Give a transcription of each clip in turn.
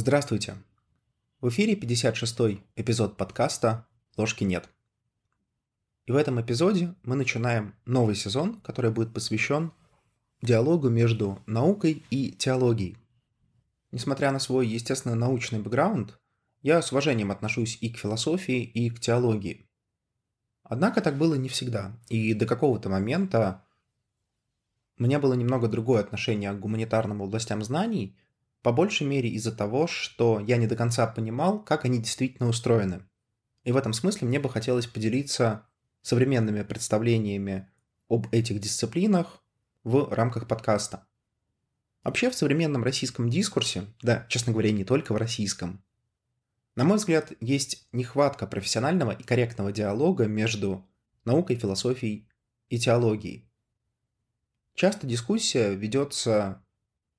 Здравствуйте. В эфире 56-й эпизод подкаста «Ложки нет». И в этом эпизоде мы начинаем новый сезон, который будет посвящен диалогу между наукой и теологией. Несмотря на свой, естественно, научный бэкграунд, я с уважением отношусь и к философии, и к теологии. Однако так было не всегда, и до какого-то момента у меня было немного другое отношение к гуманитарным областям знаний – по большей мере из-за того, что я не до конца понимал, как они действительно устроены. И в этом смысле мне бы хотелось поделиться современными представлениями об этих дисциплинах в рамках подкаста. Вообще в современном российском дискурсе, да, честно говоря, не только в российском, на мой взгляд, есть нехватка профессионального и корректного диалога между наукой, философией и теологией. Часто дискуссия ведется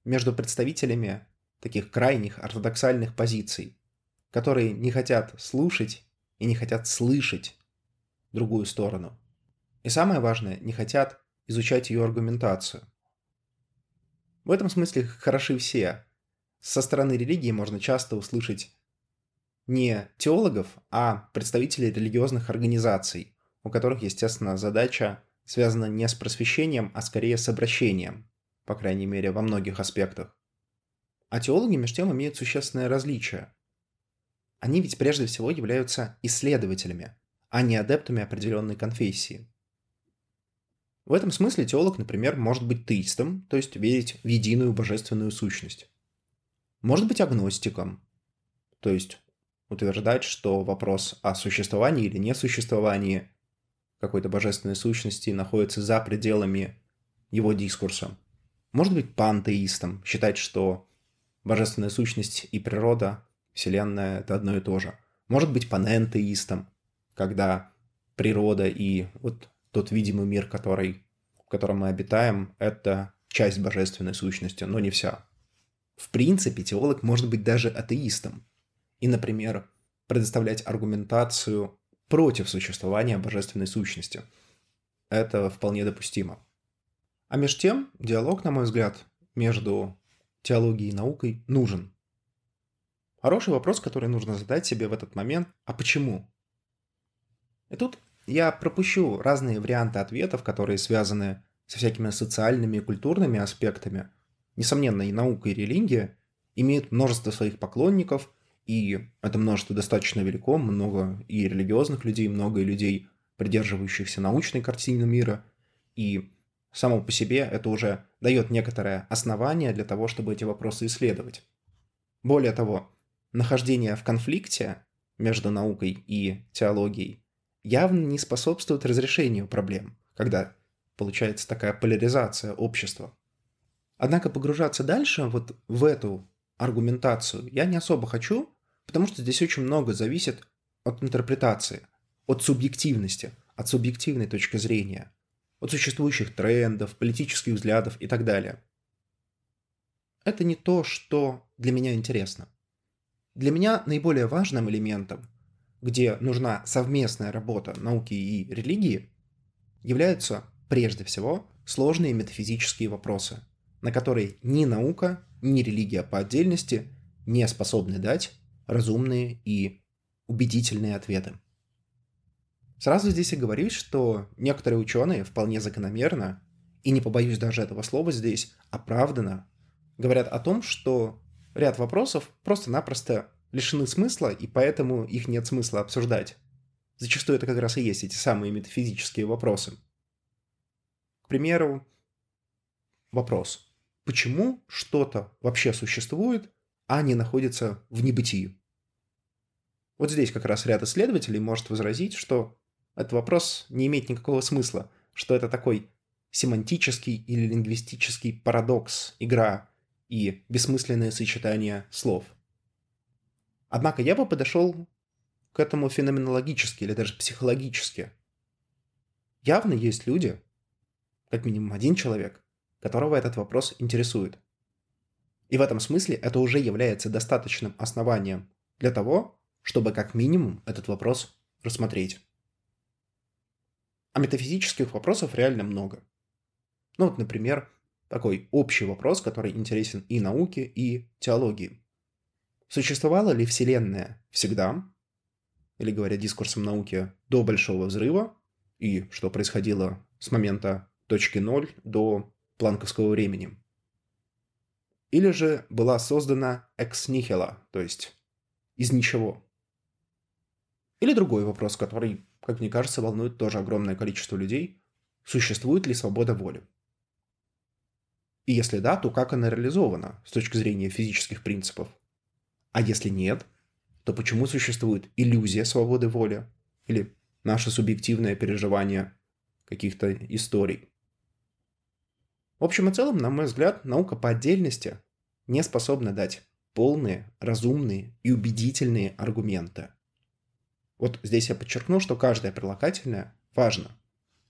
между представителями таких крайних ортодоксальных позиций, которые не хотят слушать и не хотят слышать другую сторону. И самое важное, не хотят изучать ее аргументацию. В этом смысле хороши все. Со стороны религии можно часто услышать не теологов, а представителей религиозных организаций, у которых, естественно, задача связана не с просвещением, а скорее с обращением, по крайней мере, во многих аспектах. А теологи, между тем, имеют существенное различие. Они ведь прежде всего являются исследователями, а не адептами определенной конфессии. В этом смысле теолог, например, может быть теистом, то есть верить в единую божественную сущность. Может быть агностиком, то есть утверждать, что вопрос о существовании или несуществовании какой-то божественной сущности находится за пределами его дискурса. Может быть пантеистом, считать, что божественная сущность и природа, Вселенная — это одно и то же. Может быть панентеистом, когда природа и вот тот видимый мир, который, в котором мы обитаем, это часть божественной сущности, но не вся. В принципе, теолог может быть даже атеистом. И, например, предоставлять аргументацию против существования божественной сущности. Это вполне допустимо. А между тем, диалог, на мой взгляд, между теологией и наукой нужен? Хороший вопрос, который нужно задать себе в этот момент. А почему? И тут я пропущу разные варианты ответов, которые связаны со всякими социальными и культурными аспектами. Несомненно, и наука, и религия имеют множество своих поклонников, и это множество достаточно велико, много и религиозных людей, много и людей, придерживающихся научной картины мира, и само по себе это уже дает некоторое основание для того, чтобы эти вопросы исследовать. Более того, нахождение в конфликте между наукой и теологией явно не способствует разрешению проблем, когда получается такая поляризация общества. Однако погружаться дальше вот в эту аргументацию я не особо хочу, потому что здесь очень много зависит от интерпретации, от субъективности, от субъективной точки зрения – от существующих трендов, политических взглядов и так далее. Это не то, что для меня интересно. Для меня наиболее важным элементом, где нужна совместная работа науки и религии, являются прежде всего сложные метафизические вопросы, на которые ни наука, ни религия по отдельности не способны дать разумные и убедительные ответы. Сразу здесь и говорюсь, что некоторые ученые вполне закономерно, и не побоюсь даже этого слова здесь, оправданно, говорят о том, что ряд вопросов просто-напросто лишены смысла, и поэтому их нет смысла обсуждать. Зачастую это как раз и есть эти самые метафизические вопросы. К примеру, вопрос. Почему что-то вообще существует, а не находится в небытии? Вот здесь как раз ряд исследователей может возразить, что этот вопрос не имеет никакого смысла, что это такой семантический или лингвистический парадокс, игра и бессмысленное сочетание слов. Однако я бы подошел к этому феноменологически или даже психологически. Явно есть люди, как минимум один человек, которого этот вопрос интересует. И в этом смысле это уже является достаточным основанием для того, чтобы как минимум этот вопрос рассмотреть. А метафизических вопросов реально много. Ну вот, например, такой общий вопрос, который интересен и науке, и теологии. Существовала ли Вселенная всегда? Или, говоря дискурсом науки, до Большого Взрыва? И что происходило с момента точки ноль до планковского времени? Или же была создана nihilo, то есть из ничего? Или другой вопрос, который, как мне кажется, волнует тоже огромное количество людей. Существует ли свобода воли? И если да, то как она реализована с точки зрения физических принципов? А если нет, то почему существует иллюзия свободы воли или наше субъективное переживание каких-то историй? В общем и целом, на мой взгляд, наука по отдельности не способна дать полные, разумные и убедительные аргументы. Вот здесь я подчеркну, что каждое прилагательное важно.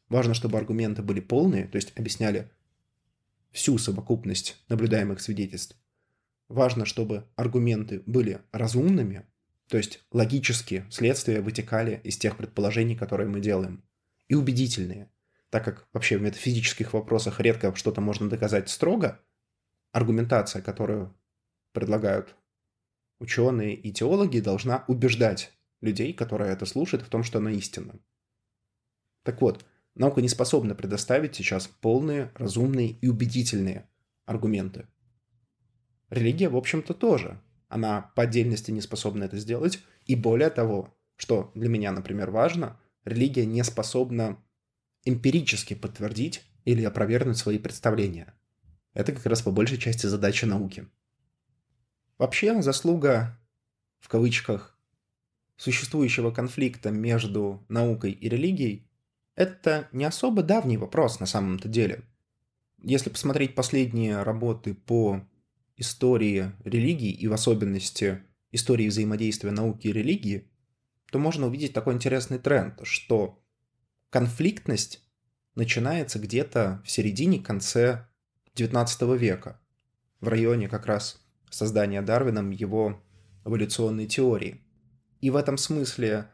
Важно, чтобы аргументы были полные, то есть объясняли всю совокупность наблюдаемых свидетельств, Важно, чтобы аргументы были разумными, то есть логические следствия вытекали из тех предположений, которые мы делаем, и убедительные. Так как вообще в метафизических вопросах редко что-то можно доказать строго, аргументация, которую предлагают ученые и теологи, должна убеждать людей, которые это слушают, в том, что она истинна. Так вот, наука не способна предоставить сейчас полные, разумные и убедительные аргументы – Религия, в общем-то, тоже. Она по отдельности не способна это сделать. И более того, что для меня, например, важно, религия не способна эмпирически подтвердить или опровергнуть свои представления. Это как раз по большей части задача науки. Вообще, заслуга, в кавычках, существующего конфликта между наукой и религией – это не особо давний вопрос на самом-то деле. Если посмотреть последние работы по истории религии и в особенности истории взаимодействия науки и религии, то можно увидеть такой интересный тренд, что конфликтность начинается где-то в середине-конце XIX века, в районе как раз создания Дарвином его эволюционной теории. И в этом смысле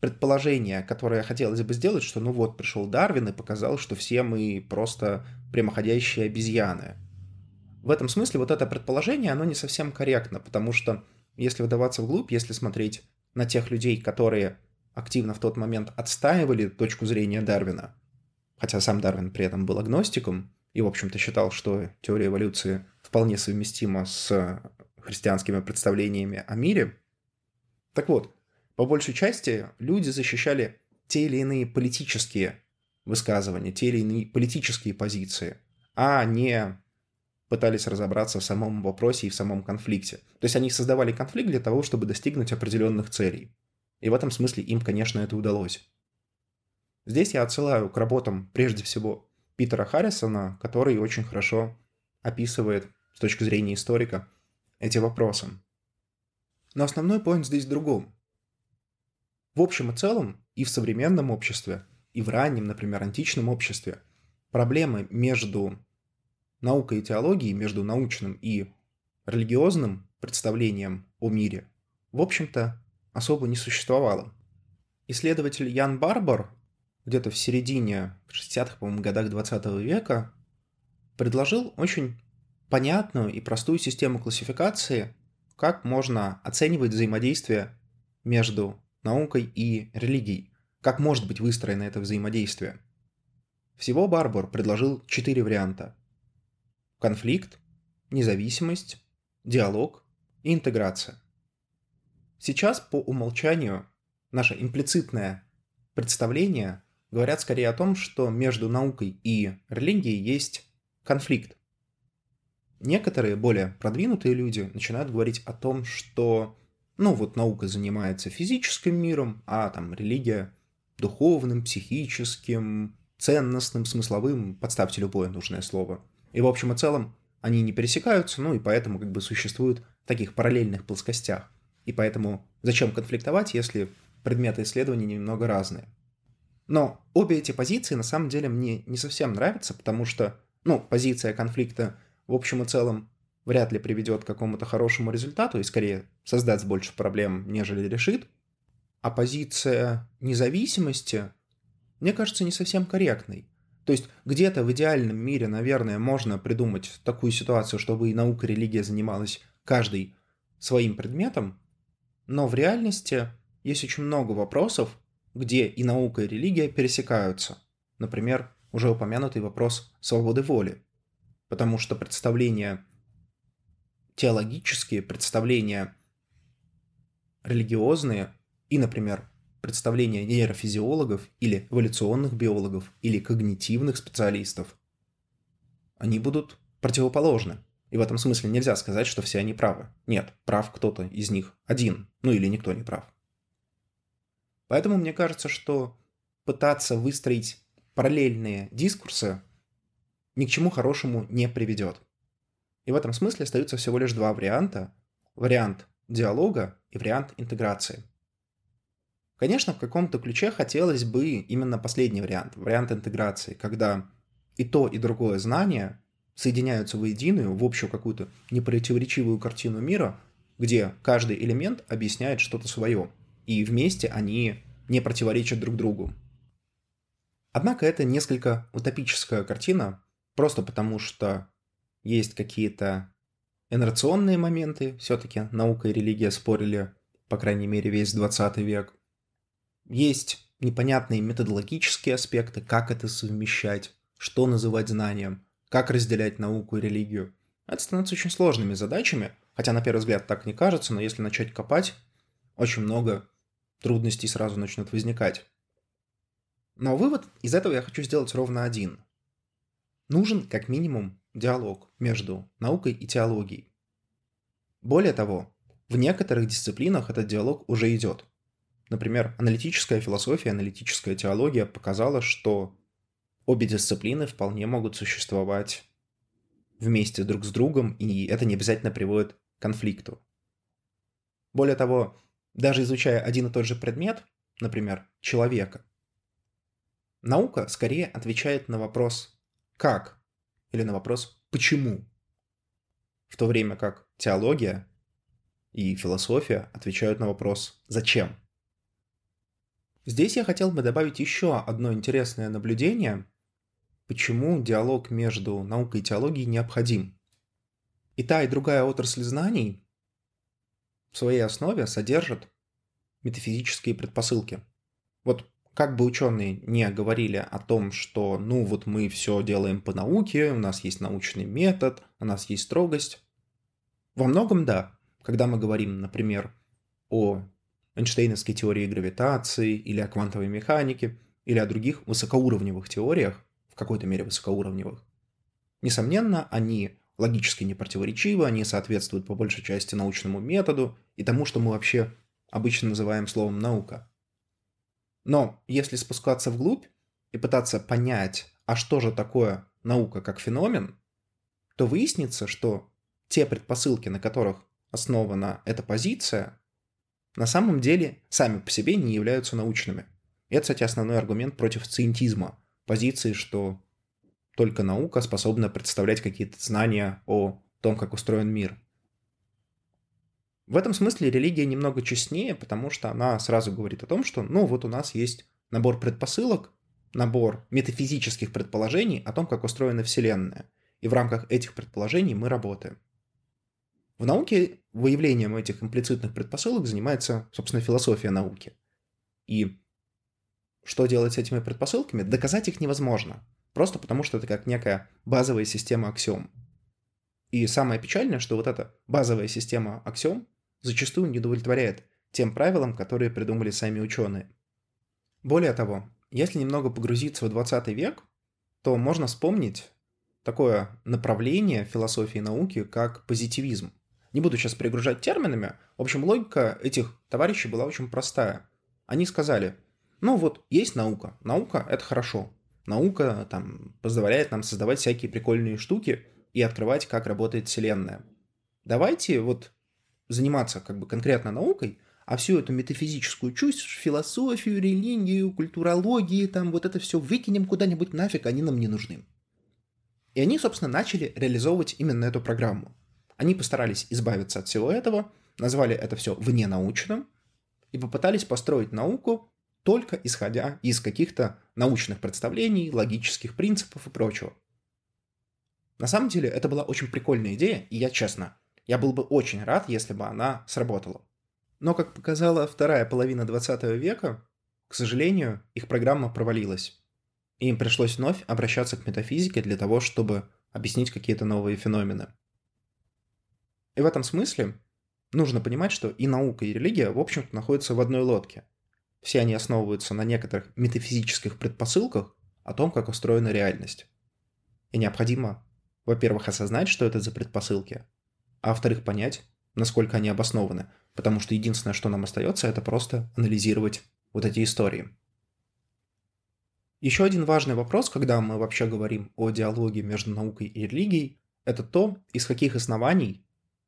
предположение, которое хотелось бы сделать, что ну вот пришел Дарвин и показал, что все мы просто прямоходящие обезьяны – в этом смысле вот это предположение, оно не совсем корректно, потому что если вдаваться вглубь, если смотреть на тех людей, которые активно в тот момент отстаивали точку зрения Дарвина, хотя сам Дарвин при этом был агностиком и, в общем-то, считал, что теория эволюции вполне совместима с христианскими представлениями о мире. Так вот, по большей части люди защищали те или иные политические высказывания, те или иные политические позиции, а не пытались разобраться в самом вопросе и в самом конфликте. То есть они создавали конфликт для того, чтобы достигнуть определенных целей. И в этом смысле им, конечно, это удалось. Здесь я отсылаю к работам, прежде всего, Питера Харрисона, который очень хорошо описывает с точки зрения историка эти вопросы. Но основной поинт здесь в другом. В общем и целом, и в современном обществе, и в раннем, например, античном обществе, проблемы между наукой и теологией, между научным и религиозным представлением о мире, в общем-то, особо не существовало. Исследователь Ян Барбар где-то в середине 60-х, по-моему, годах 20 века предложил очень понятную и простую систему классификации, как можно оценивать взаимодействие между наукой и религией, как может быть выстроено это взаимодействие. Всего Барбар предложил четыре варианта конфликт, независимость, диалог и интеграция. Сейчас по умолчанию наше имплицитное представление говорят скорее о том, что между наукой и религией есть конфликт. Некоторые более продвинутые люди начинают говорить о том, что ну вот наука занимается физическим миром, а там религия духовным, психическим, ценностным, смысловым, подставьте любое нужное слово – и в общем и целом они не пересекаются, ну и поэтому как бы существуют в таких параллельных плоскостях. И поэтому зачем конфликтовать, если предметы исследований немного разные. Но обе эти позиции на самом деле мне не совсем нравятся, потому что, ну, позиция конфликта в общем и целом вряд ли приведет к какому-то хорошему результату и скорее создаст больше проблем, нежели решит. А позиция независимости, мне кажется, не совсем корректной. То есть где-то в идеальном мире, наверное, можно придумать такую ситуацию, чтобы и наука, и религия занималась каждый своим предметом, но в реальности есть очень много вопросов, где и наука, и религия пересекаются. Например, уже упомянутый вопрос свободы воли. Потому что представления теологические, представления религиозные и, например, представления нейрофизиологов или эволюционных биологов или когнитивных специалистов, они будут противоположны. И в этом смысле нельзя сказать, что все они правы. Нет, прав кто-то из них один, ну или никто не прав. Поэтому мне кажется, что пытаться выстроить параллельные дискурсы ни к чему хорошему не приведет. И в этом смысле остаются всего лишь два варианта. Вариант диалога и вариант интеграции. Конечно, в каком-то ключе хотелось бы именно последний вариант, вариант интеграции, когда и то, и другое знание соединяются воединую, в общую какую-то непротиворечивую картину мира, где каждый элемент объясняет что-то свое, и вместе они не противоречат друг другу. Однако это несколько утопическая картина, просто потому что есть какие-то инерционные моменты, все-таки наука и религия спорили, по крайней мере, весь 20 век. Есть непонятные методологические аспекты, как это совмещать, что называть знанием, как разделять науку и религию. Это становится очень сложными задачами, хотя на первый взгляд так не кажется, но если начать копать, очень много трудностей сразу начнут возникать. Но вывод из этого я хочу сделать ровно один. Нужен как минимум диалог между наукой и теологией. Более того, в некоторых дисциплинах этот диалог уже идет. Например, аналитическая философия, аналитическая теология показала, что обе дисциплины вполне могут существовать вместе друг с другом, и это не обязательно приводит к конфликту. Более того, даже изучая один и тот же предмет, например, человека, наука скорее отвечает на вопрос «как?» или на вопрос «почему?», в то время как теология и философия отвечают на вопрос «зачем?». Здесь я хотел бы добавить еще одно интересное наблюдение – почему диалог между наукой и теологией необходим. И та, и другая отрасль знаний в своей основе содержат метафизические предпосылки. Вот как бы ученые не говорили о том, что ну вот мы все делаем по науке, у нас есть научный метод, у нас есть строгость. Во многом да. Когда мы говорим, например, о Эйнштейновской теории гравитации или о квантовой механике или о других высокоуровневых теориях, какой-то мере высокоуровневых. Несомненно, они логически не противоречивы, они соответствуют по большей части научному методу и тому, что мы вообще обычно называем словом «наука». Но если спускаться вглубь и пытаться понять, а что же такое наука как феномен, то выяснится, что те предпосылки, на которых основана эта позиция, на самом деле сами по себе не являются научными. И это, кстати, основной аргумент против циентизма, позиции, что только наука способна представлять какие-то знания о том, как устроен мир. В этом смысле религия немного честнее, потому что она сразу говорит о том, что, ну, вот у нас есть набор предпосылок, набор метафизических предположений о том, как устроена Вселенная. И в рамках этих предположений мы работаем. В науке выявлением этих имплицитных предпосылок занимается, собственно, философия науки. И что делать с этими предпосылками? Доказать их невозможно. Просто потому, что это как некая базовая система аксиом. И самое печальное, что вот эта базовая система аксиом зачастую не удовлетворяет тем правилам, которые придумали сами ученые. Более того, если немного погрузиться в 20 век, то можно вспомнить такое направление философии науки, как позитивизм. Не буду сейчас перегружать терминами. В общем, логика этих товарищей была очень простая. Они сказали – ну вот, есть наука. Наука — это хорошо. Наука там позволяет нам создавать всякие прикольные штуки и открывать, как работает Вселенная. Давайте вот заниматься как бы конкретно наукой, а всю эту метафизическую чушь, философию, религию, культурологию, там вот это все выкинем куда-нибудь нафиг, они нам не нужны. И они, собственно, начали реализовывать именно эту программу. Они постарались избавиться от всего этого, назвали это все вненаучным и попытались построить науку только исходя из каких-то научных представлений, логических принципов и прочего. На самом деле, это была очень прикольная идея, и я честно, Я был бы очень рад, если бы она сработала. Но, как показала вторая половина 20 века, к сожалению, их программа провалилась. И им пришлось вновь обращаться к метафизике для того, чтобы объяснить какие-то новые феномены. И в этом смысле нужно понимать, что и наука, и религия, в общем-то, находятся в одной лодке. Все они основываются на некоторых метафизических предпосылках о том, как устроена реальность. И необходимо, во-первых, осознать, что это за предпосылки, а во-вторых, понять, насколько они обоснованы, потому что единственное, что нам остается, это просто анализировать вот эти истории. Еще один важный вопрос, когда мы вообще говорим о диалоге между наукой и религией, это то, из каких оснований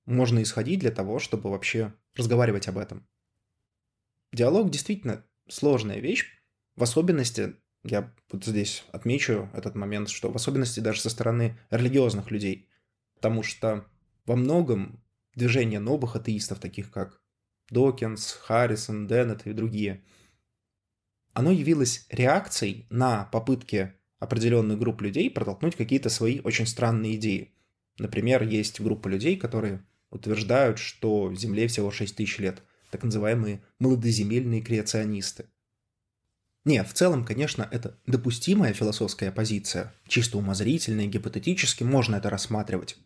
можно исходить для того, чтобы вообще разговаривать об этом. Диалог действительно сложная вещь, в особенности, я вот здесь отмечу этот момент, что в особенности даже со стороны религиозных людей, потому что во многом движение новых атеистов, таких как Докинс, Харрисон, Деннет и другие, оно явилось реакцией на попытки определенных групп людей протолкнуть какие-то свои очень странные идеи. Например, есть группа людей, которые утверждают, что Земле всего 6 тысяч лет, так называемые молодоземельные креационисты. Нет, в целом, конечно, это допустимая философская позиция, чисто умозрительная, гипотетически можно это рассматривать.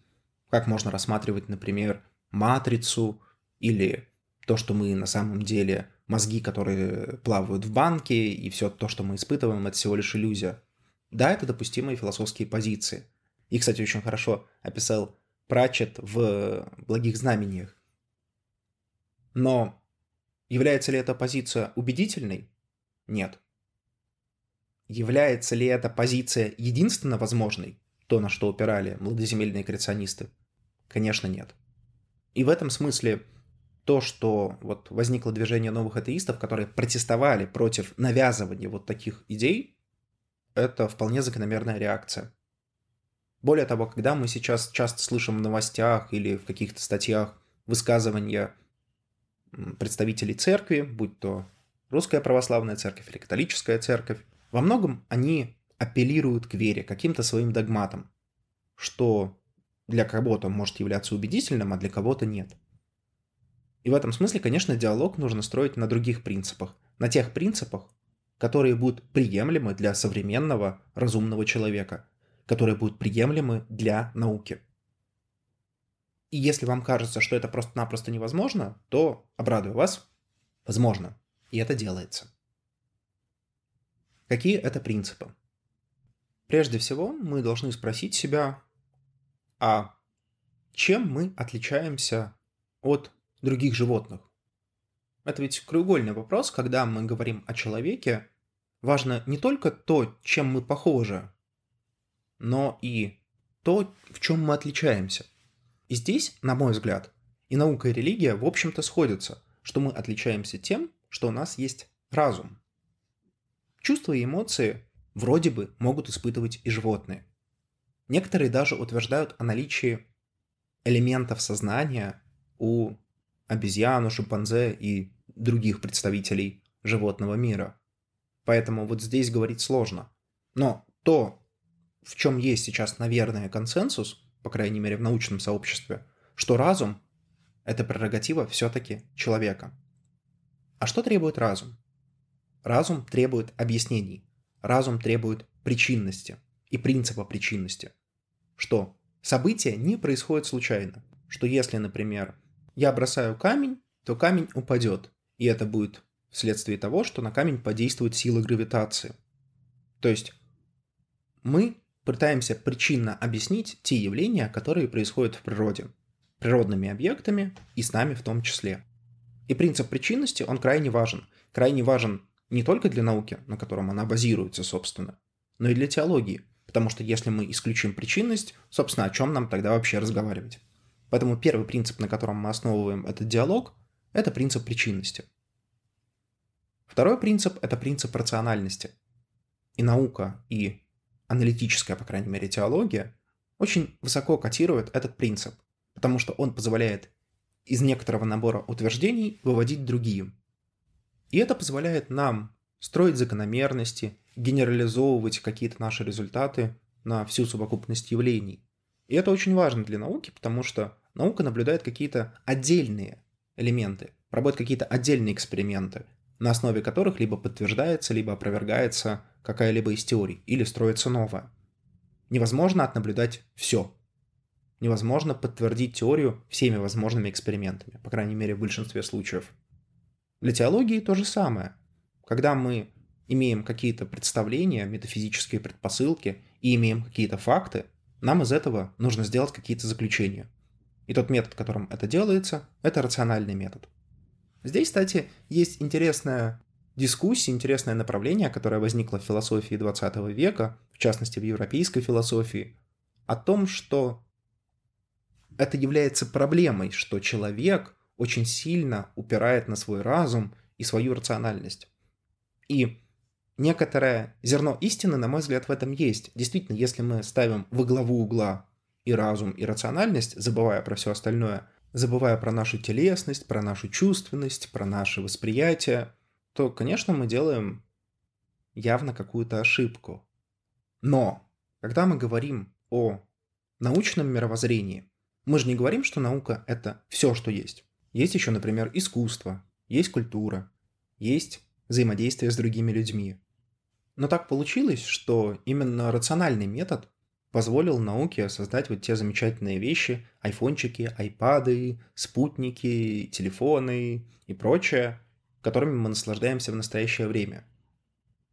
Как можно рассматривать, например, матрицу или то, что мы на самом деле мозги, которые плавают в банке, и все то, что мы испытываем, это всего лишь иллюзия. Да, это допустимые философские позиции. И, кстати, очень хорошо описал Пратчет в «Благих знамениях». Но является ли эта позиция убедительной? Нет. Является ли эта позиция единственно возможной, то, на что упирали младоземельные креационисты? Конечно, нет. И в этом смысле то, что вот возникло движение новых атеистов, которые протестовали против навязывания вот таких идей, это вполне закономерная реакция. Более того, когда мы сейчас часто слышим в новостях или в каких-то статьях высказывания представителей церкви, будь то русская православная церковь или католическая церковь, во многом они апеллируют к вере, каким-то своим догматам, что для кого-то может являться убедительным, а для кого-то нет – и в этом смысле, конечно, диалог нужно строить на других принципах. На тех принципах, которые будут приемлемы для современного разумного человека, которые будут приемлемы для науки. И если вам кажется, что это просто-напросто невозможно, то обрадую вас, возможно. И это делается. Какие это принципы? Прежде всего, мы должны спросить себя, а чем мы отличаемся от других животных. Это ведь краеугольный вопрос, когда мы говорим о человеке. Важно не только то, чем мы похожи, но и то, в чем мы отличаемся. И здесь, на мой взгляд, и наука, и религия, в общем-то, сходятся, что мы отличаемся тем, что у нас есть разум. Чувства и эмоции вроде бы могут испытывать и животные. Некоторые даже утверждают о наличии элементов сознания у обезьяну, шимпанзе и других представителей животного мира. Поэтому вот здесь говорить сложно. Но то, в чем есть сейчас, наверное, консенсус, по крайней мере в научном сообществе, что разум – это прерогатива все-таки человека. А что требует разум? Разум требует объяснений. Разум требует причинности и принципа причинности. Что события не происходят случайно. Что если, например, я бросаю камень, то камень упадет. И это будет вследствие того, что на камень подействует сила гравитации. То есть мы пытаемся причинно объяснить те явления, которые происходят в природе, природными объектами и с нами в том числе. И принцип причинности, он крайне важен. Крайне важен не только для науки, на котором она базируется, собственно, но и для теологии. Потому что если мы исключим причинность, собственно, о чем нам тогда вообще разговаривать? Поэтому первый принцип, на котором мы основываем этот диалог, это принцип причинности. Второй принцип – это принцип рациональности. И наука, и аналитическая, по крайней мере, теология очень высоко котирует этот принцип, потому что он позволяет из некоторого набора утверждений выводить другие. И это позволяет нам строить закономерности, генерализовывать какие-то наши результаты на всю совокупность явлений. И это очень важно для науки, потому что наука наблюдает какие-то отдельные элементы, проводит какие-то отдельные эксперименты, на основе которых либо подтверждается, либо опровергается какая-либо из теорий, или строится новая. Невозможно отнаблюдать все. Невозможно подтвердить теорию всеми возможными экспериментами, по крайней мере в большинстве случаев. Для теологии то же самое. Когда мы имеем какие-то представления, метафизические предпосылки и имеем какие-то факты, нам из этого нужно сделать какие-то заключения. И тот метод, которым это делается, это рациональный метод. Здесь, кстати, есть интересная дискуссия, интересное направление, которое возникло в философии 20 века, в частности в европейской философии, о том, что это является проблемой, что человек очень сильно упирает на свой разум и свою рациональность. И некоторое зерно истины, на мой взгляд, в этом есть. Действительно, если мы ставим во главу угла и разум, и рациональность, забывая про все остальное, забывая про нашу телесность, про нашу чувственность, про наше восприятие, то, конечно, мы делаем явно какую-то ошибку. Но, когда мы говорим о научном мировоззрении, мы же не говорим, что наука — это все, что есть. Есть еще, например, искусство, есть культура, есть взаимодействие с другими людьми. Но так получилось, что именно рациональный метод позволил науке создать вот те замечательные вещи, айфончики, айпады, спутники, телефоны и прочее, которыми мы наслаждаемся в настоящее время.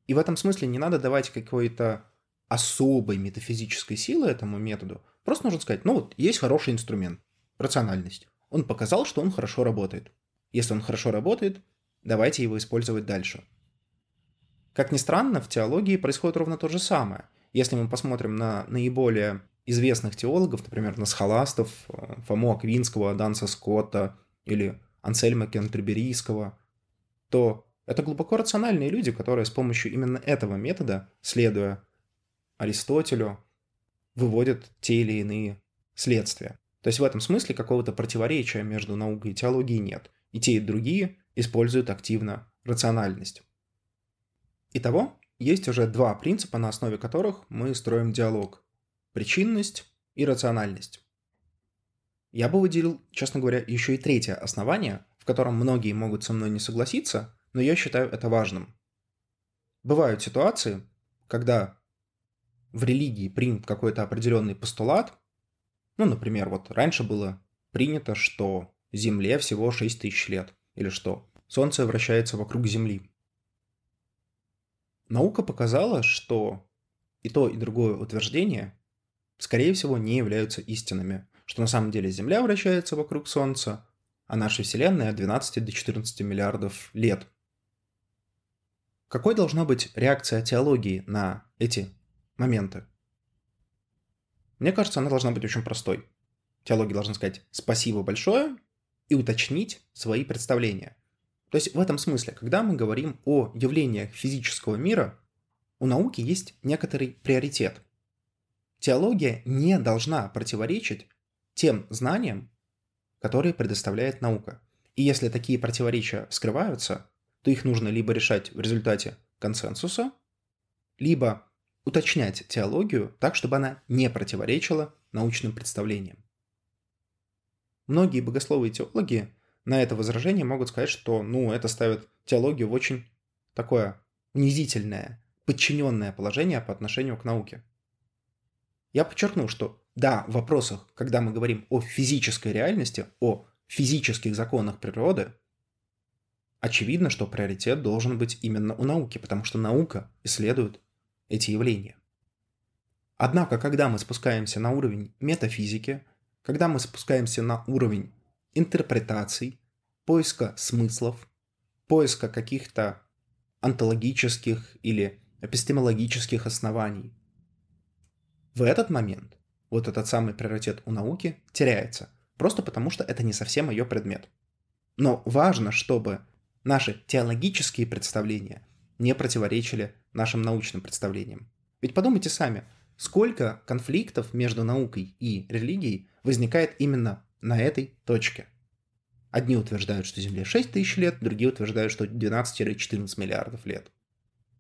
И в этом смысле не надо давать какой-то особой метафизической силы этому методу. Просто нужно сказать, ну вот, есть хороший инструмент, рациональность. Он показал, что он хорошо работает. Если он хорошо работает, давайте его использовать дальше. Как ни странно, в теологии происходит ровно то же самое. Если мы посмотрим на наиболее известных теологов, например, на схоластов, э, Фому Аквинского, Данса Скотта или Ансельма Кентерберийского, то это глубоко рациональные люди, которые с помощью именно этого метода, следуя Аристотелю, выводят те или иные следствия. То есть в этом смысле какого-то противоречия между наукой и теологией нет. И те, и другие используют активно рациональность. Итого, есть уже два принципа, на основе которых мы строим диалог. Причинность и рациональность. Я бы выделил, честно говоря, еще и третье основание, в котором многие могут со мной не согласиться, но я считаю это важным. Бывают ситуации, когда в религии принят какой-то определенный постулат, ну, например, вот раньше было принято, что Земле всего 6 тысяч лет, или что Солнце вращается вокруг Земли. Наука показала, что и то, и другое утверждение, скорее всего, не являются истинными. Что на самом деле Земля вращается вокруг Солнца, а наша Вселенная от 12 до 14 миллиардов лет. Какой должна быть реакция теологии на эти моменты? Мне кажется, она должна быть очень простой. Теология должна сказать «спасибо большое» и уточнить свои представления. То есть в этом смысле, когда мы говорим о явлениях физического мира, у науки есть некоторый приоритет. Теология не должна противоречить тем знаниям, которые предоставляет наука. И если такие противоречия вскрываются, то их нужно либо решать в результате консенсуса, либо уточнять теологию так, чтобы она не противоречила научным представлениям. Многие богословы и теологи на это возражение могут сказать, что ну, это ставит теологию в очень такое унизительное, подчиненное положение по отношению к науке. Я подчеркну, что да, в вопросах, когда мы говорим о физической реальности, о физических законах природы, очевидно, что приоритет должен быть именно у науки, потому что наука исследует эти явления. Однако, когда мы спускаемся на уровень метафизики, когда мы спускаемся на уровень интерпретаций, поиска смыслов, поиска каких-то онтологических или эпистемологических оснований. В этот момент вот этот самый приоритет у науки теряется, просто потому что это не совсем ее предмет. Но важно, чтобы наши теологические представления не противоречили нашим научным представлениям. Ведь подумайте сами, сколько конфликтов между наукой и религией возникает именно на этой точке. Одни утверждают, что Земле 6 тысяч лет, другие утверждают, что 12-14 миллиардов лет.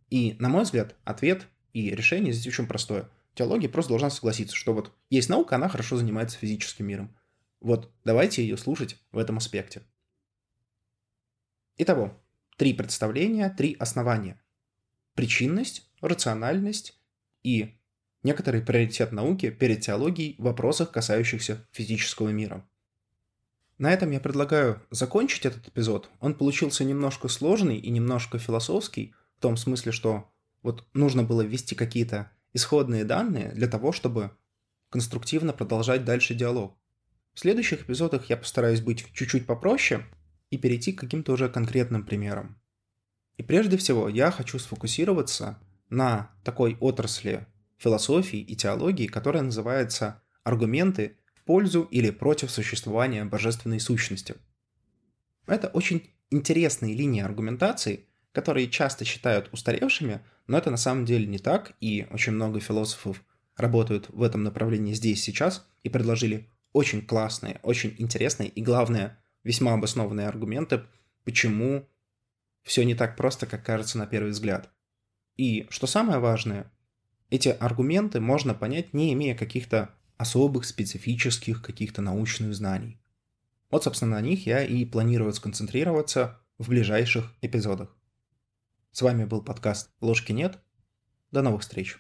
И, на мой взгляд, ответ и решение здесь очень простое. Теология просто должна согласиться, что вот есть наука, она хорошо занимается физическим миром. Вот давайте ее слушать в этом аспекте. Итого, три представления, три основания. Причинность, рациональность и некоторый приоритет науки перед теологией в вопросах, касающихся физического мира. На этом я предлагаю закончить этот эпизод. Он получился немножко сложный и немножко философский, в том смысле, что вот нужно было ввести какие-то исходные данные для того, чтобы конструктивно продолжать дальше диалог. В следующих эпизодах я постараюсь быть чуть-чуть попроще и перейти к каким-то уже конкретным примерам. И прежде всего я хочу сфокусироваться на такой отрасли философии и теологии, которая называется «Аргументы пользу или против существования божественной сущности». Это очень интересные линии аргументации, которые часто считают устаревшими, но это на самом деле не так, и очень много философов работают в этом направлении здесь сейчас и предложили очень классные, очень интересные и, главное, весьма обоснованные аргументы, почему все не так просто, как кажется на первый взгляд. И что самое важное, эти аргументы можно понять, не имея каких-то особых, специфических, каких-то научных знаний. Вот, собственно, на них я и планирую сконцентрироваться в ближайших эпизодах. С вами был подкаст «Ложки нет». До новых встреч!